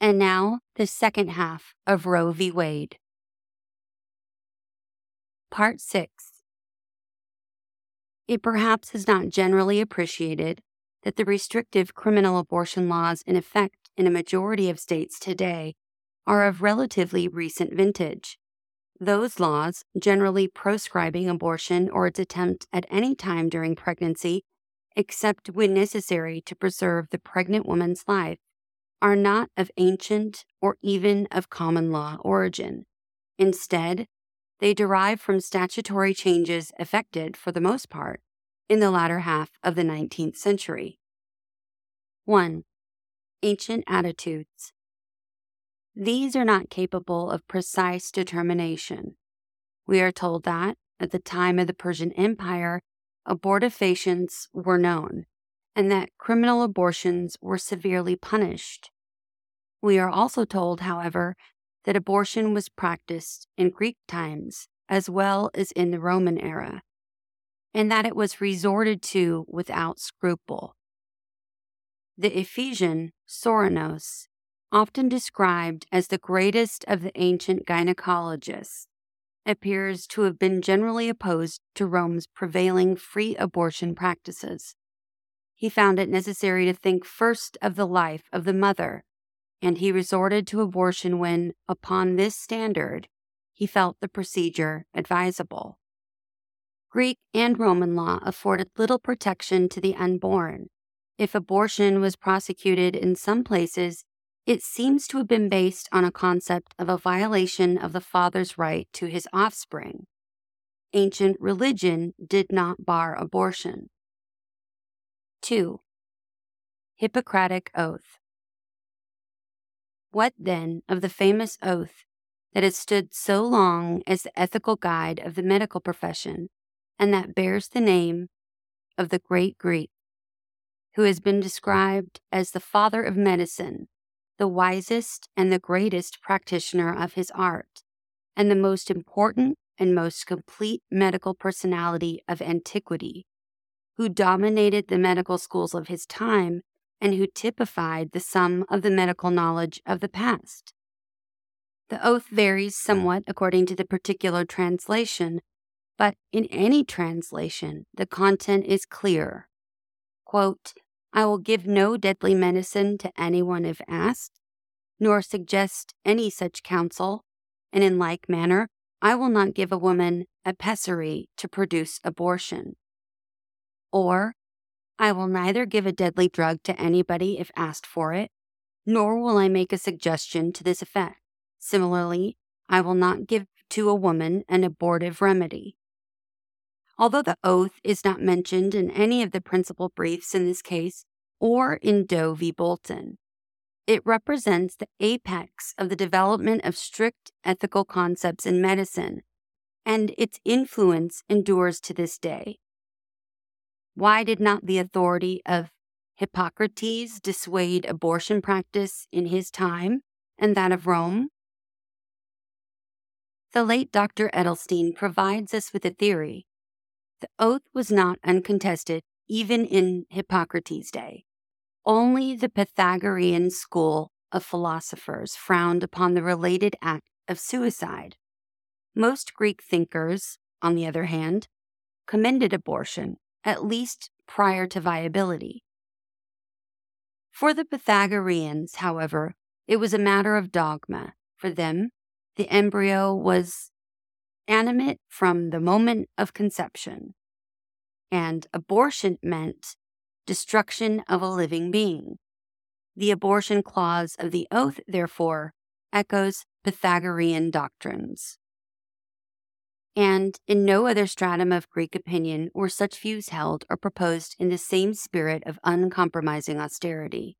And now, the second half of Roe v. Wade. Part 6 It perhaps is not generally appreciated that the restrictive criminal abortion laws in effect in a majority of states today are of relatively recent vintage. Those laws, generally proscribing abortion or its attempt at any time during pregnancy, except when necessary to preserve the pregnant woman's life, are not of ancient or even of common law origin. Instead, they derive from statutory changes effected, for the most part, in the latter half of the 19th century. 1. Ancient attitudes. These are not capable of precise determination. We are told that, at the time of the Persian Empire, abortifacients were known, and that criminal abortions were severely punished. We are also told, however, that abortion was practiced in Greek times as well as in the Roman era, and that it was resorted to without scruple. The Ephesian Soranos, often described as the greatest of the ancient gynecologists, appears to have been generally opposed to Rome's prevailing free abortion practices he found it necessary to think first of the life of the mother, and he resorted to abortion when, upon this standard, he felt the procedure advisable. Greek and Roman law afforded little protection to the unborn. If abortion was prosecuted in some places, it seems to have been based on a concept of a violation of the father's right to his offspring. Ancient religion did not bar abortion. 2. Hippocratic Oath. What then of the famous oath that has stood so long as the ethical guide of the medical profession and that bears the name of the great Greek, who has been described as the father of medicine, the wisest and the greatest practitioner of his art, and the most important and most complete medical personality of antiquity? Who dominated the medical schools of his time and who typified the sum of the medical knowledge of the past. The oath varies somewhat according to the particular translation, but in any translation, the content is clear. Quote, I will give no deadly medicine to anyone if asked, nor suggest any such counsel, and in like manner, I will not give a woman a pessary to produce abortion. Or, I will neither give a deadly drug to anybody if asked for it, nor will I make a suggestion to this effect. Similarly, I will not give to a woman an abortive remedy. Although the oath is not mentioned in any of the principal briefs in this case or in Doe v. Bolton, it represents the apex of the development of strict ethical concepts in medicine, and its influence endures to this day. Why did not the authority of Hippocrates dissuade abortion practice in his time and that of Rome? The late Dr. Edelstein provides us with a theory. The oath was not uncontested even in Hippocrates' day. Only the Pythagorean school of philosophers frowned upon the related act of suicide. Most Greek thinkers, on the other hand, commended abortion at least prior to viability. For the Pythagoreans, however, it was a matter of dogma. For them, the embryo was animate from the moment of conception, and abortion meant destruction of a living being. The abortion clause of the oath, therefore, echoes Pythagorean doctrines and in no other stratum of Greek opinion were such views held or proposed in the same spirit of uncompromising austerity.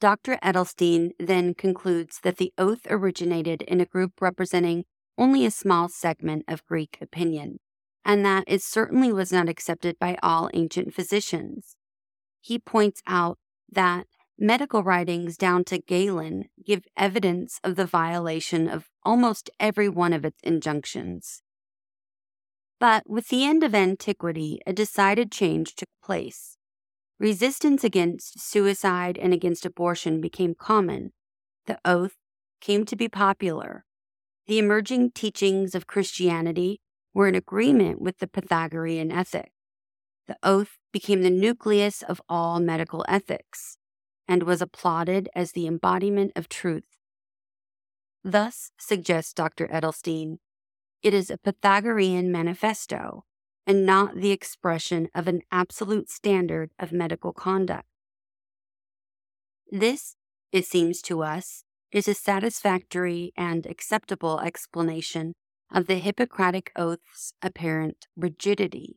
Dr. Edelstein then concludes that the oath originated in a group representing only a small segment of Greek opinion, and that it certainly was not accepted by all ancient physicians. He points out that medical writings down to Galen give evidence of the violation of almost every one of its injunctions. But with the end of antiquity, a decided change took place. resistance against suicide and against abortion became common. The oath came to be popular. The emerging teachings of Christianity were in agreement with the Pythagorean ethic. The oath became the nucleus of all medical ethics and was applauded as the embodiment of truth. Thus, suggests Dr. Edelstein, it is a Pythagorean manifesto and not the expression of an absolute standard of medical conduct. This, it seems to us, is a satisfactory and acceptable explanation of the Hippocratic Oath's apparent rigidity.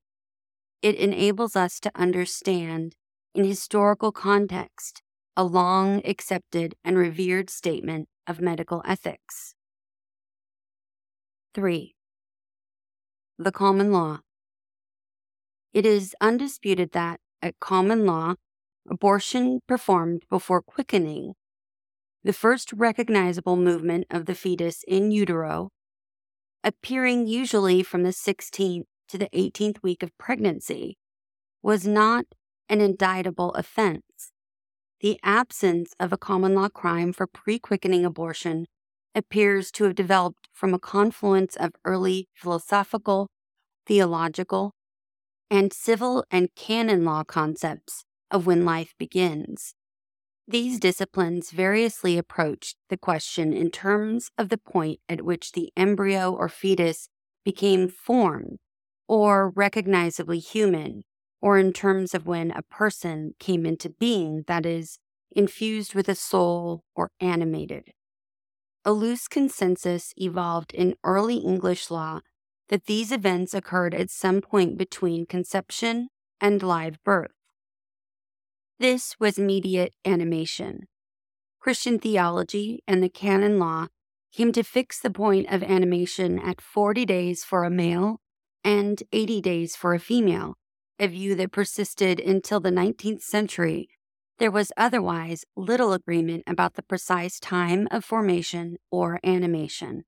It enables us to understand, in historical context, a long accepted and revered statement of medical ethics. 3. The common law. It is undisputed that, at common law, abortion performed before quickening, the first recognizable movement of the fetus in utero, appearing usually from the 16th to the 18th week of pregnancy, was not an indictable offense. The absence of a common law crime for pre quickening abortion appears to have developed from a confluence of early philosophical, theological, and civil and canon law concepts of when life begins. These disciplines variously approached the question in terms of the point at which the embryo or fetus became formed or recognizably human, or in terms of when a person came into being, that is, infused with a soul or animated. A loose consensus evolved in early English law that these events occurred at some point between conception and live birth. This was mediate animation. Christian theology and the canon law came to fix the point of animation at 40 days for a male and 80 days for a female, a view that persisted until the 19th century. There was otherwise little agreement about the precise time of formation or animation.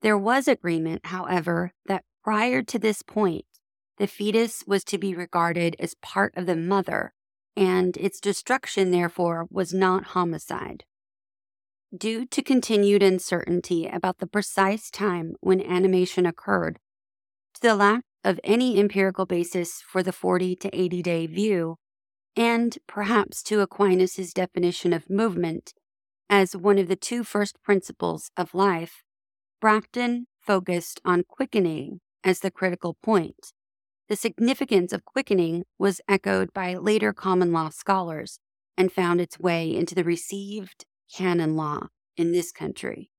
There was agreement, however, that prior to this point, the fetus was to be regarded as part of the mother, and its destruction, therefore, was not homicide. Due to continued uncertainty about the precise time when animation occurred, to the lack of any empirical basis for the 40 to 80 day view, and perhaps to Aquinas' definition of movement as one of the two first principles of life, Bracton focused on quickening as the critical point. The significance of quickening was echoed by later common law scholars and found its way into the received canon law in this country.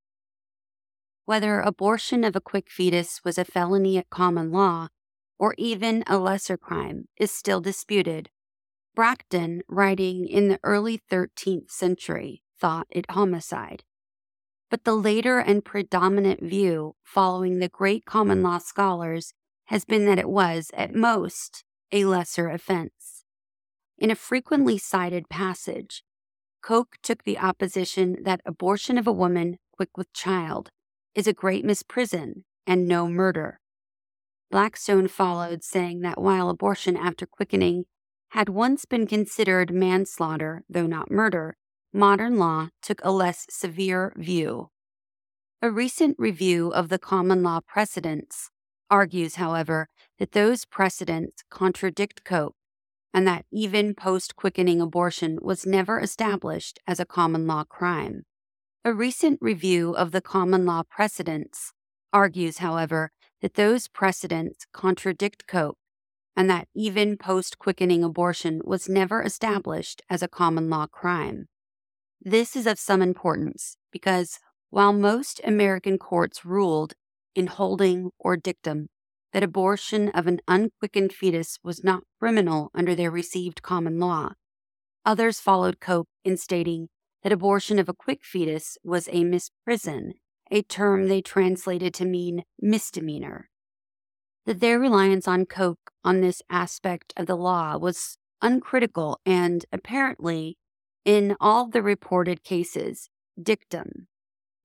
Whether abortion of a quick fetus was a felony at common law or even a lesser crime is still disputed. Bracton, writing in the early 13th century, thought it homicide but the later and predominant view following the great common law scholars has been that it was, at most, a lesser offense. In a frequently cited passage, Coke took the opposition that abortion of a woman quick with child is a great misprision and no murder. Blackstone followed, saying that while abortion after quickening had once been considered manslaughter, though not murder, modern law took a less severe view. A recent review of the common law precedents argues, however, that those precedents contradict Coke and that even post quickening abortion was never established as a common law crime. A recent review of the common law precedents argues, however, that those precedents contradict Coke and that even post quickening abortion was never established as a common law crime. This is of some importance because while most American courts ruled in holding or dictum that abortion of an unquickened fetus was not criminal under their received common law, others followed Coke in stating that abortion of a quick fetus was a misprision, a term they translated to mean misdemeanor. That their reliance on Coke on this aspect of the law was uncritical and apparently in all the reported cases, dictum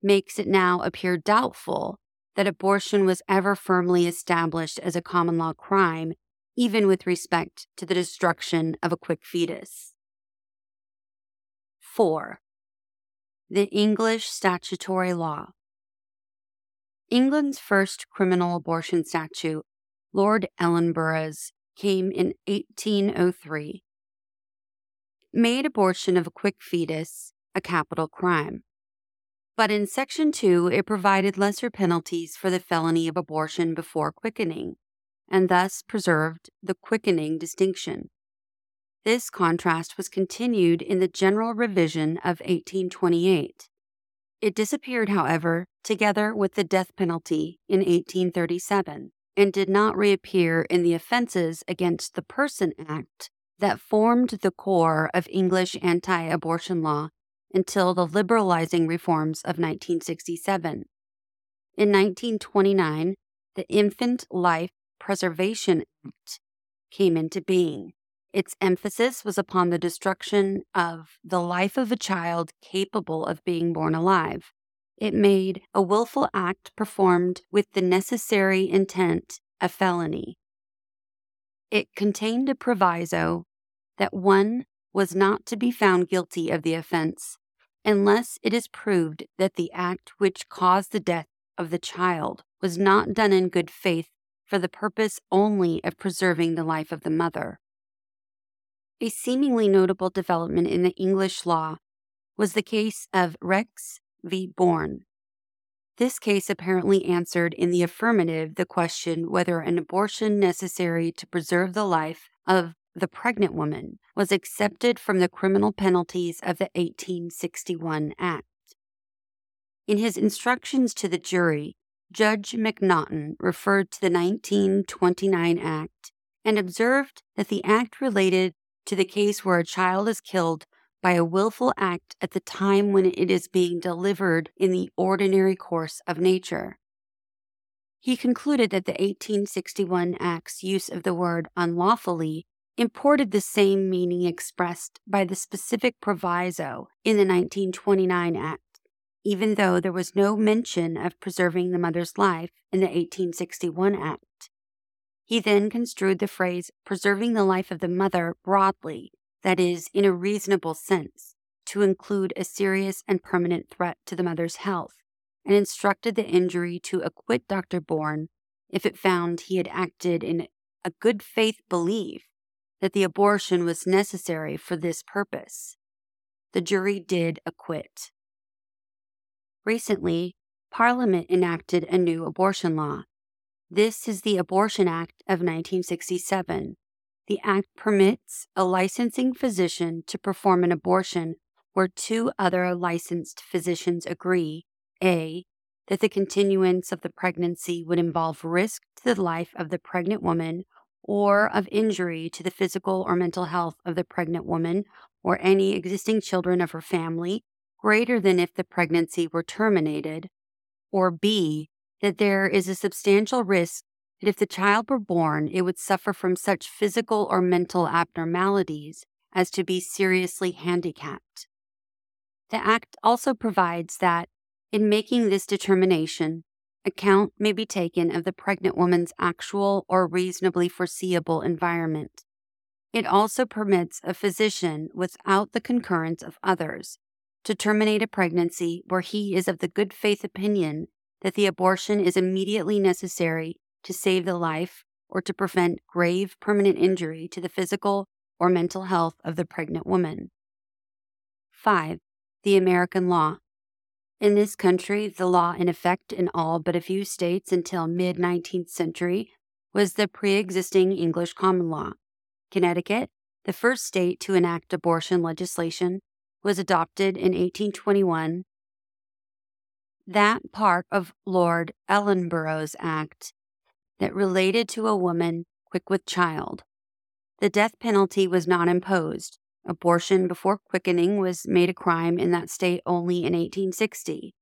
makes it now appear doubtful that abortion was ever firmly established as a common law crime, even with respect to the destruction of a quick fetus. 4. The English Statutory Law. England's first criminal abortion statute, Lord Ellenborough's, came in 1803, made abortion of a quick fetus a capital crime. But in Section 2, it provided lesser penalties for the felony of abortion before quickening, and thus preserved the quickening distinction. This contrast was continued in the General Revision of 1828. It disappeared, however, together with the death penalty in 1837, and did not reappear in the Offenses Against the Person Act that formed the core of English anti abortion law until the liberalizing reforms of 1967. In 1929, the Infant Life Preservation Act came into being. Its emphasis was upon the destruction of the life of a child capable of being born alive. It made a willful act performed with the necessary intent a felony. It contained a proviso that one was not to be found guilty of the offense unless it is proved that the act which caused the death of the child was not done in good faith for the purpose only of preserving the life of the mother. A seemingly notable development in the English law was the case of Rex v. Bourne. This case apparently answered in the affirmative the question whether an abortion necessary to preserve the life of the pregnant woman was excepted from the criminal penalties of the 1861 Act. In his instructions to the jury, Judge Macnaghten referred to the 1929 Act and observed that the Act related to the case where a child is killed by a willful act at the time when it is being delivered in the ordinary course of nature. He concluded that the 1861 Act's use of the word unlawfully imported the same meaning expressed by the specific proviso in the 1929 Act, even though there was no mention of preserving the mother's life in the 1861 Act. He then construed the phrase preserving the life of the mother broadly, that is, in a reasonable sense, to include a serious and permanent threat to the mother's health, and instructed the injury to acquit Dr. Bourne if it found he had acted in a good faith belief that the abortion was necessary for this purpose. The jury did acquit. Recently, Parliament enacted a new abortion law. This is the Abortion Act of 1967. The act permits a licensing physician to perform an abortion where two other licensed physicians agree A. That the continuance of the pregnancy would involve risk to the life of the pregnant woman or of injury to the physical or mental health of the pregnant woman or any existing children of her family greater than if the pregnancy were terminated, or B, that there is a substantial risk that if the child were born, it would suffer from such physical or mental abnormalities as to be seriously handicapped. The Act also provides that, in making this determination, account may be taken of the pregnant woman's actual or reasonably foreseeable environment. It also permits a physician, without the concurrence of others, to terminate a pregnancy where he is of the good faith opinion that the abortion is immediately necessary to save the life or to prevent grave permanent injury to the physical or mental health of the pregnant woman. 5. The American law. In this country, the law in effect in all but a few states until mid 19th century was the pre existing English common law. Connecticut, the first state to enact abortion legislation, was adopted in 1821. That part of Lord Ellenborough's Act that related to a woman quick with child. The death penalty was not imposed, Abortion before quickening was made a crime in that state only in 1860.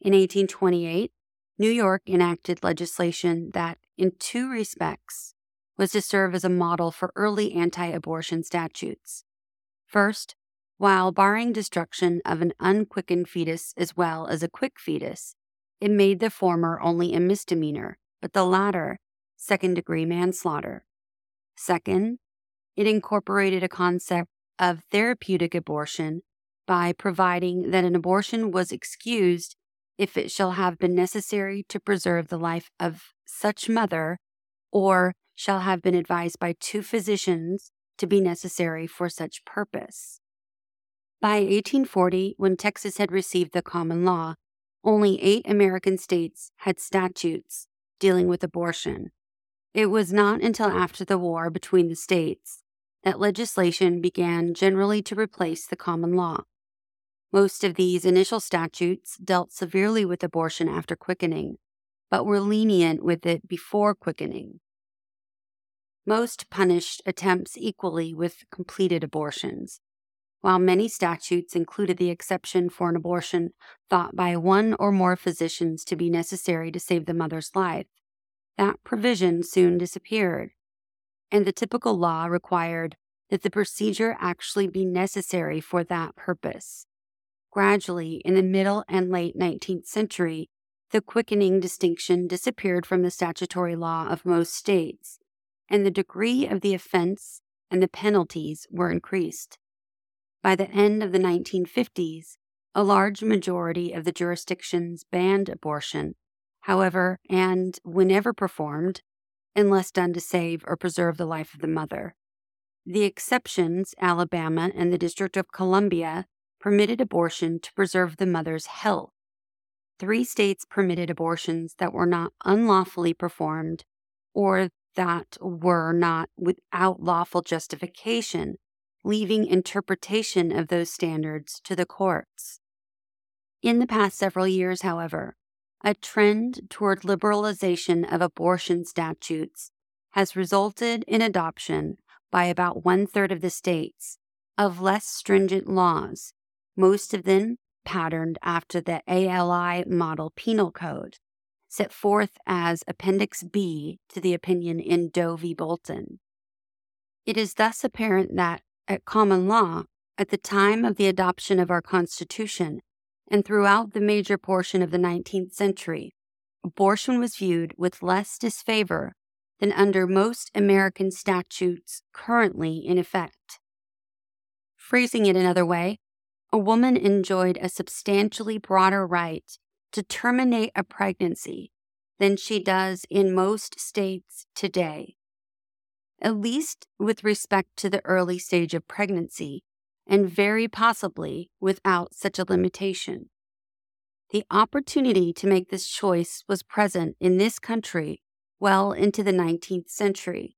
In 1828, New York enacted legislation that, in two respects, was to serve as a model for early anti abortion statutes. First, while barring destruction of an unquickened fetus as well as a quick fetus, it made the former only a misdemeanor, but the latter second degree manslaughter. Second, it incorporated a concept of therapeutic abortion by providing that an abortion was excused if it shall have been necessary to preserve the life of such mother or shall have been advised by two physicians to be necessary for such purpose. By 1840, when Texas had received the common law, only eight American states had statutes dealing with abortion. It was not until after the war between the states that legislation began generally to replace the common law. Most of these initial statutes dealt severely with abortion after quickening, but were lenient with it before quickening. Most punished attempts equally with completed abortions, while many statutes included the exception for an abortion thought by one or more physicians to be necessary to save the mother's life. That provision soon disappeared, and the typical law required that the procedure actually be necessary for that purpose. Gradually, in the middle and late 19th century, the quickening distinction disappeared from the statutory law of most states, and the degree of the offense and the penalties were increased. By the end of the 1950s, a large majority of the jurisdictions banned abortion, however, and whenever performed, unless done to save or preserve the life of the mother. The exceptions, Alabama and the District of Columbia, permitted abortion to preserve the mother's health. Three states permitted abortions that were not unlawfully performed or that were not without lawful justification, leaving interpretation of those standards to the courts. In the past several years, however, a trend toward liberalization of abortion statutes has resulted in adoption by about one third of the states of less stringent laws most of them patterned after the ALI Model Penal Code, set forth as Appendix B to the opinion in Doe v. Bolton. It is thus apparent that, at common law, at the time of the adoption of our Constitution, and throughout the major portion of the 19th century, abortion was viewed with less disfavor than under most American statutes currently in effect. Phrasing it another way, a woman enjoyed a substantially broader right to terminate a pregnancy than she does in most states today, at least with respect to the early stage of pregnancy, and very possibly without such a limitation. The opportunity to make this choice was present in this country well into the 19th century.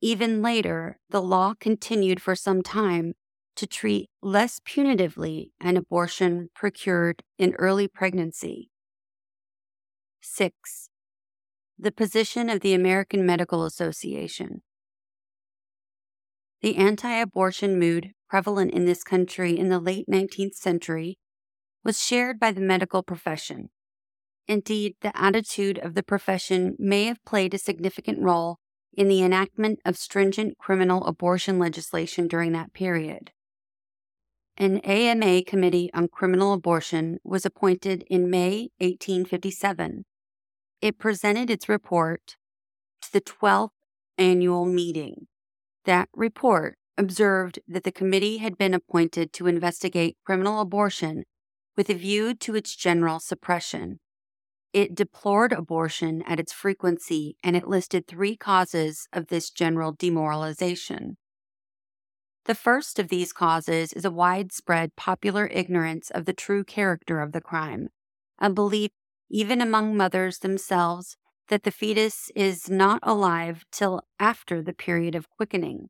Even later, the law continued for some time to treat less punitively an abortion procured in early pregnancy. 6. The position of the American Medical Association. The anti abortion mood prevalent in this country in the late 19th century was shared by the medical profession. Indeed, the attitude of the profession may have played a significant role in the enactment of stringent criminal abortion legislation during that period. An AMA Committee on Criminal Abortion was appointed in May 1857. It presented its report to the 12th annual meeting. That report observed that the committee had been appointed to investigate criminal abortion with a view to its general suppression. It deplored abortion at its frequency and it listed three causes of this general demoralization. The first of these causes is a widespread popular ignorance of the true character of the crime, a belief, even among mothers themselves, that the fetus is not alive till after the period of quickening.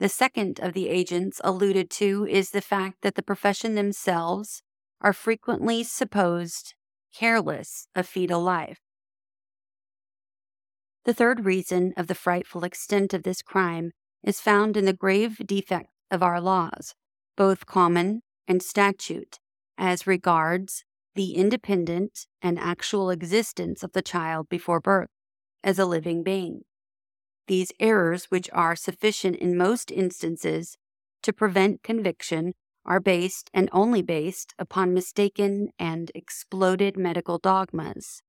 The second of the agents alluded to is the fact that the profession themselves are frequently supposed careless of fetal life. The third reason of the frightful extent of this crime is found in the grave defect of our laws, both common and statute, as regards the independent and actual existence of the child before birth as a living being. These errors, which are sufficient in most instances to prevent conviction, are based and only based upon mistaken and exploded medical dogmas.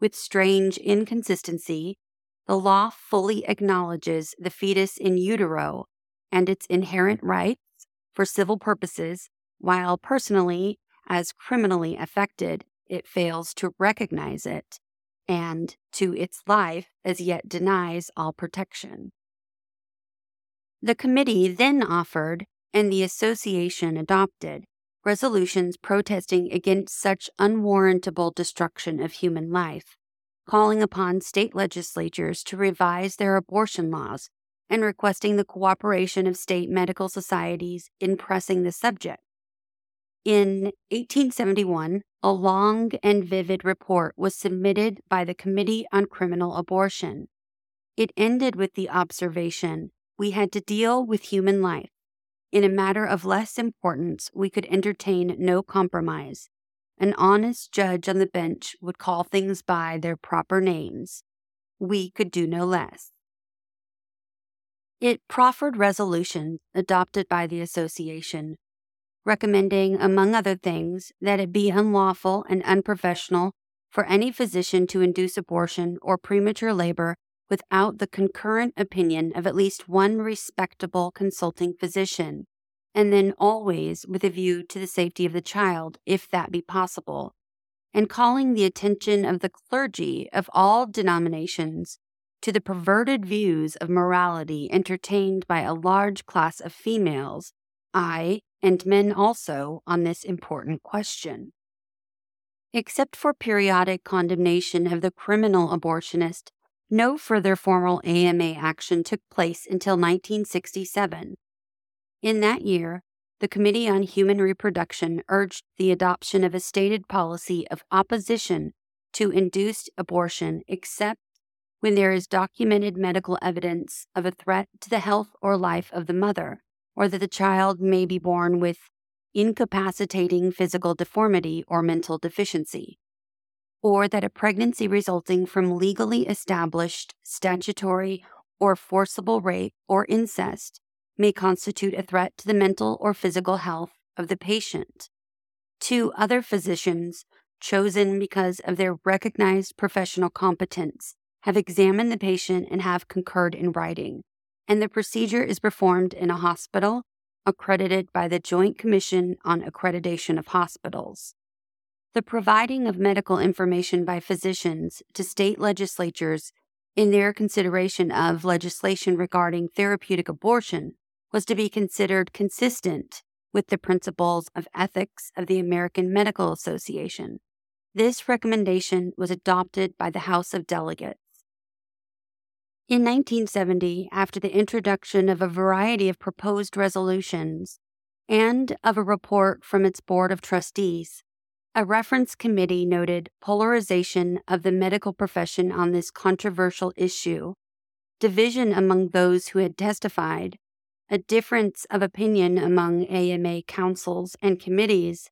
With strange inconsistency, the law fully acknowledges the fetus in utero and its inherent rights for civil purposes, while personally, as criminally affected, it fails to recognize it and to its life as yet denies all protection. The committee then offered, and the association adopted, resolutions protesting against such unwarrantable destruction of human life, calling upon state legislatures to revise their abortion laws and requesting the cooperation of state medical societies in pressing the subject. In 1871, a long and vivid report was submitted by the Committee on Criminal Abortion. It ended with the observation we had to deal with human life. In a matter of less importance, we could entertain no compromise. An honest judge on the bench would call things by their proper names. We could do no less. It proffered resolutions adopted by the association recommending, among other things, that it be unlawful and unprofessional for any physician to induce abortion or premature labor without the concurrent opinion of at least one respectable consulting physician, and then always with a view to the safety of the child, if that be possible, and calling the attention of the clergy of all denominations to the perverted views of morality entertained by a large class of females, I, and men also on this important question. Except for periodic condemnation of the criminal abortionist, no further formal AMA action took place until 1967. In that year, the Committee on Human Reproduction urged the adoption of a stated policy of opposition to induced abortion except when there is documented medical evidence of a threat to the health or life of the mother or that the child may be born with incapacitating physical deformity or mental deficiency, or that a pregnancy resulting from legally established statutory or forcible rape or incest may constitute a threat to the mental or physical health of the patient. Two other physicians, chosen because of their recognized professional competence, have examined the patient and have concurred in writing and the procedure is performed in a hospital accredited by the Joint Commission on Accreditation of Hospitals. The providing of medical information by physicians to state legislatures in their consideration of legislation regarding therapeutic abortion was to be considered consistent with the principles of ethics of the American Medical Association. This recommendation was adopted by the House of Delegates. In 1970, after the introduction of a variety of proposed resolutions and of a report from its Board of Trustees, a reference committee noted polarization of the medical profession on this controversial issue, division among those who had testified, a difference of opinion among AMA councils and committees,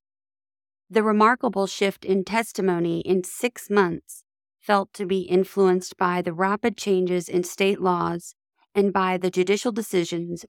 the remarkable shift in testimony in six months felt to be influenced by the rapid changes in state laws and by the judicial decisions